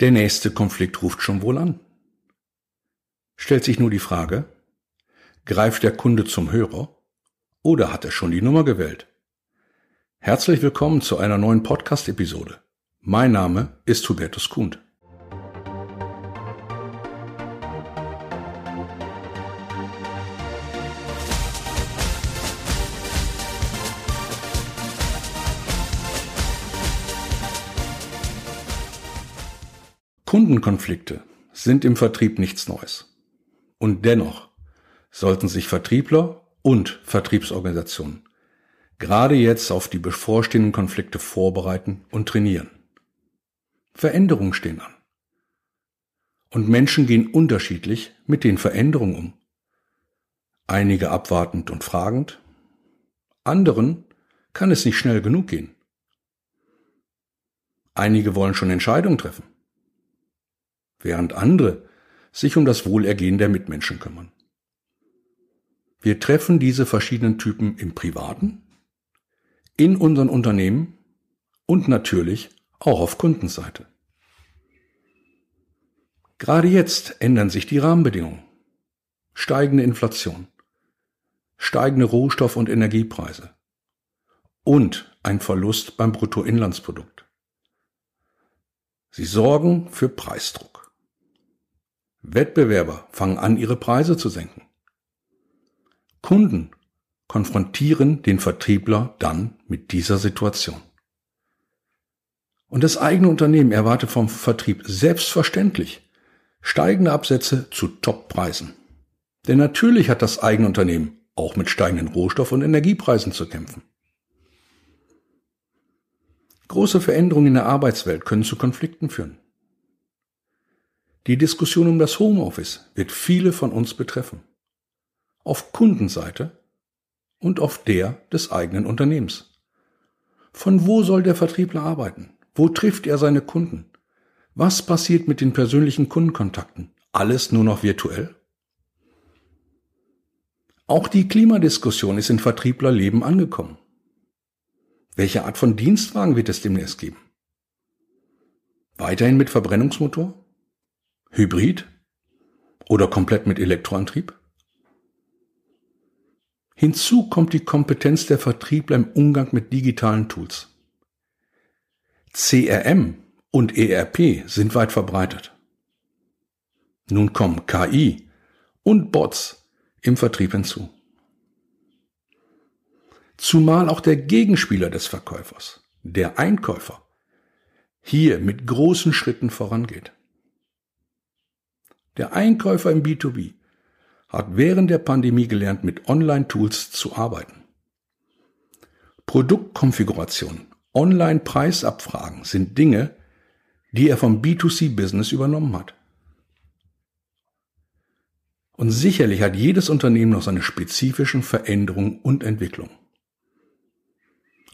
Der nächste Konflikt ruft schon wohl an. Stellt sich nur die Frage, greift der Kunde zum Hörer oder hat er schon die Nummer gewählt? Herzlich willkommen zu einer neuen Podcast-Episode. Mein Name ist Hubertus Kund. Kundenkonflikte sind im Vertrieb nichts Neues. Und dennoch sollten sich Vertriebler und Vertriebsorganisationen gerade jetzt auf die bevorstehenden Konflikte vorbereiten und trainieren. Veränderungen stehen an. Und Menschen gehen unterschiedlich mit den Veränderungen um. Einige abwartend und fragend, anderen kann es nicht schnell genug gehen. Einige wollen schon Entscheidungen treffen während andere sich um das Wohlergehen der Mitmenschen kümmern. Wir treffen diese verschiedenen Typen im Privaten, in unseren Unternehmen und natürlich auch auf Kundenseite. Gerade jetzt ändern sich die Rahmenbedingungen. Steigende Inflation, steigende Rohstoff- und Energiepreise und ein Verlust beim Bruttoinlandsprodukt. Sie sorgen für Preisdruck. Wettbewerber fangen an, ihre Preise zu senken. Kunden konfrontieren den Vertriebler dann mit dieser Situation. Und das eigene Unternehmen erwartet vom Vertrieb selbstverständlich steigende Absätze zu Toppreisen. Denn natürlich hat das eigene Unternehmen auch mit steigenden Rohstoff- und Energiepreisen zu kämpfen. Große Veränderungen in der Arbeitswelt können zu Konflikten führen. Die Diskussion um das Homeoffice wird viele von uns betreffen. Auf Kundenseite und auf der des eigenen Unternehmens. Von wo soll der Vertriebler arbeiten? Wo trifft er seine Kunden? Was passiert mit den persönlichen Kundenkontakten? Alles nur noch virtuell? Auch die Klimadiskussion ist in Vertrieblerleben angekommen. Welche Art von Dienstwagen wird es demnächst geben? Weiterhin mit Verbrennungsmotor? Hybrid oder komplett mit Elektroantrieb? Hinzu kommt die Kompetenz der Vertriebler im Umgang mit digitalen Tools. CRM und ERP sind weit verbreitet. Nun kommen KI und Bots im Vertrieb hinzu. Zumal auch der Gegenspieler des Verkäufers, der Einkäufer, hier mit großen Schritten vorangeht. Der Einkäufer im B2B hat während der Pandemie gelernt, mit Online-Tools zu arbeiten. Produktkonfiguration, Online-Preisabfragen sind Dinge, die er vom B2C-Business übernommen hat. Und sicherlich hat jedes Unternehmen noch seine spezifischen Veränderungen und Entwicklungen.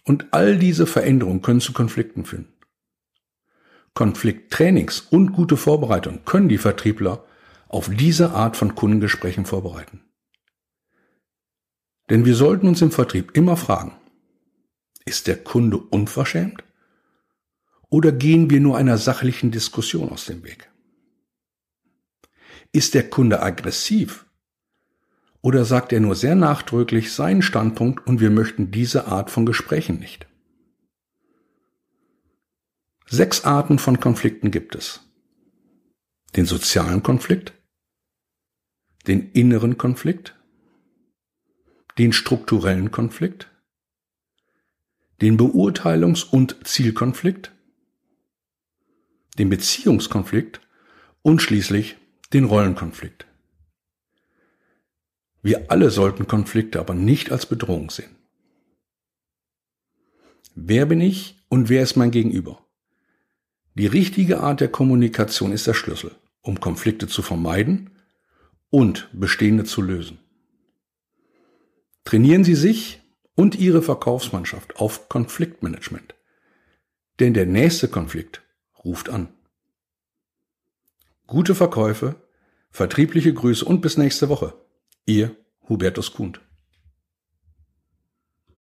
Und all diese Veränderungen können zu Konflikten führen. Konflikttrainings und gute Vorbereitung können die Vertriebler auf diese Art von Kundengesprächen vorbereiten. Denn wir sollten uns im Vertrieb immer fragen, ist der Kunde unverschämt? Oder gehen wir nur einer sachlichen Diskussion aus dem Weg? Ist der Kunde aggressiv? Oder sagt er nur sehr nachdrücklich seinen Standpunkt und wir möchten diese Art von Gesprächen nicht? Sechs Arten von Konflikten gibt es. Den sozialen Konflikt, den inneren Konflikt, den strukturellen Konflikt, den Beurteilungs- und Zielkonflikt, den Beziehungskonflikt und schließlich den Rollenkonflikt. Wir alle sollten Konflikte aber nicht als Bedrohung sehen. Wer bin ich und wer ist mein Gegenüber? Die richtige Art der Kommunikation ist der Schlüssel, um Konflikte zu vermeiden und bestehende zu lösen. Trainieren Sie sich und Ihre Verkaufsmannschaft auf Konfliktmanagement. Denn der nächste Konflikt ruft an. Gute Verkäufe, vertriebliche Grüße und bis nächste Woche. Ihr Hubertus Kuhn.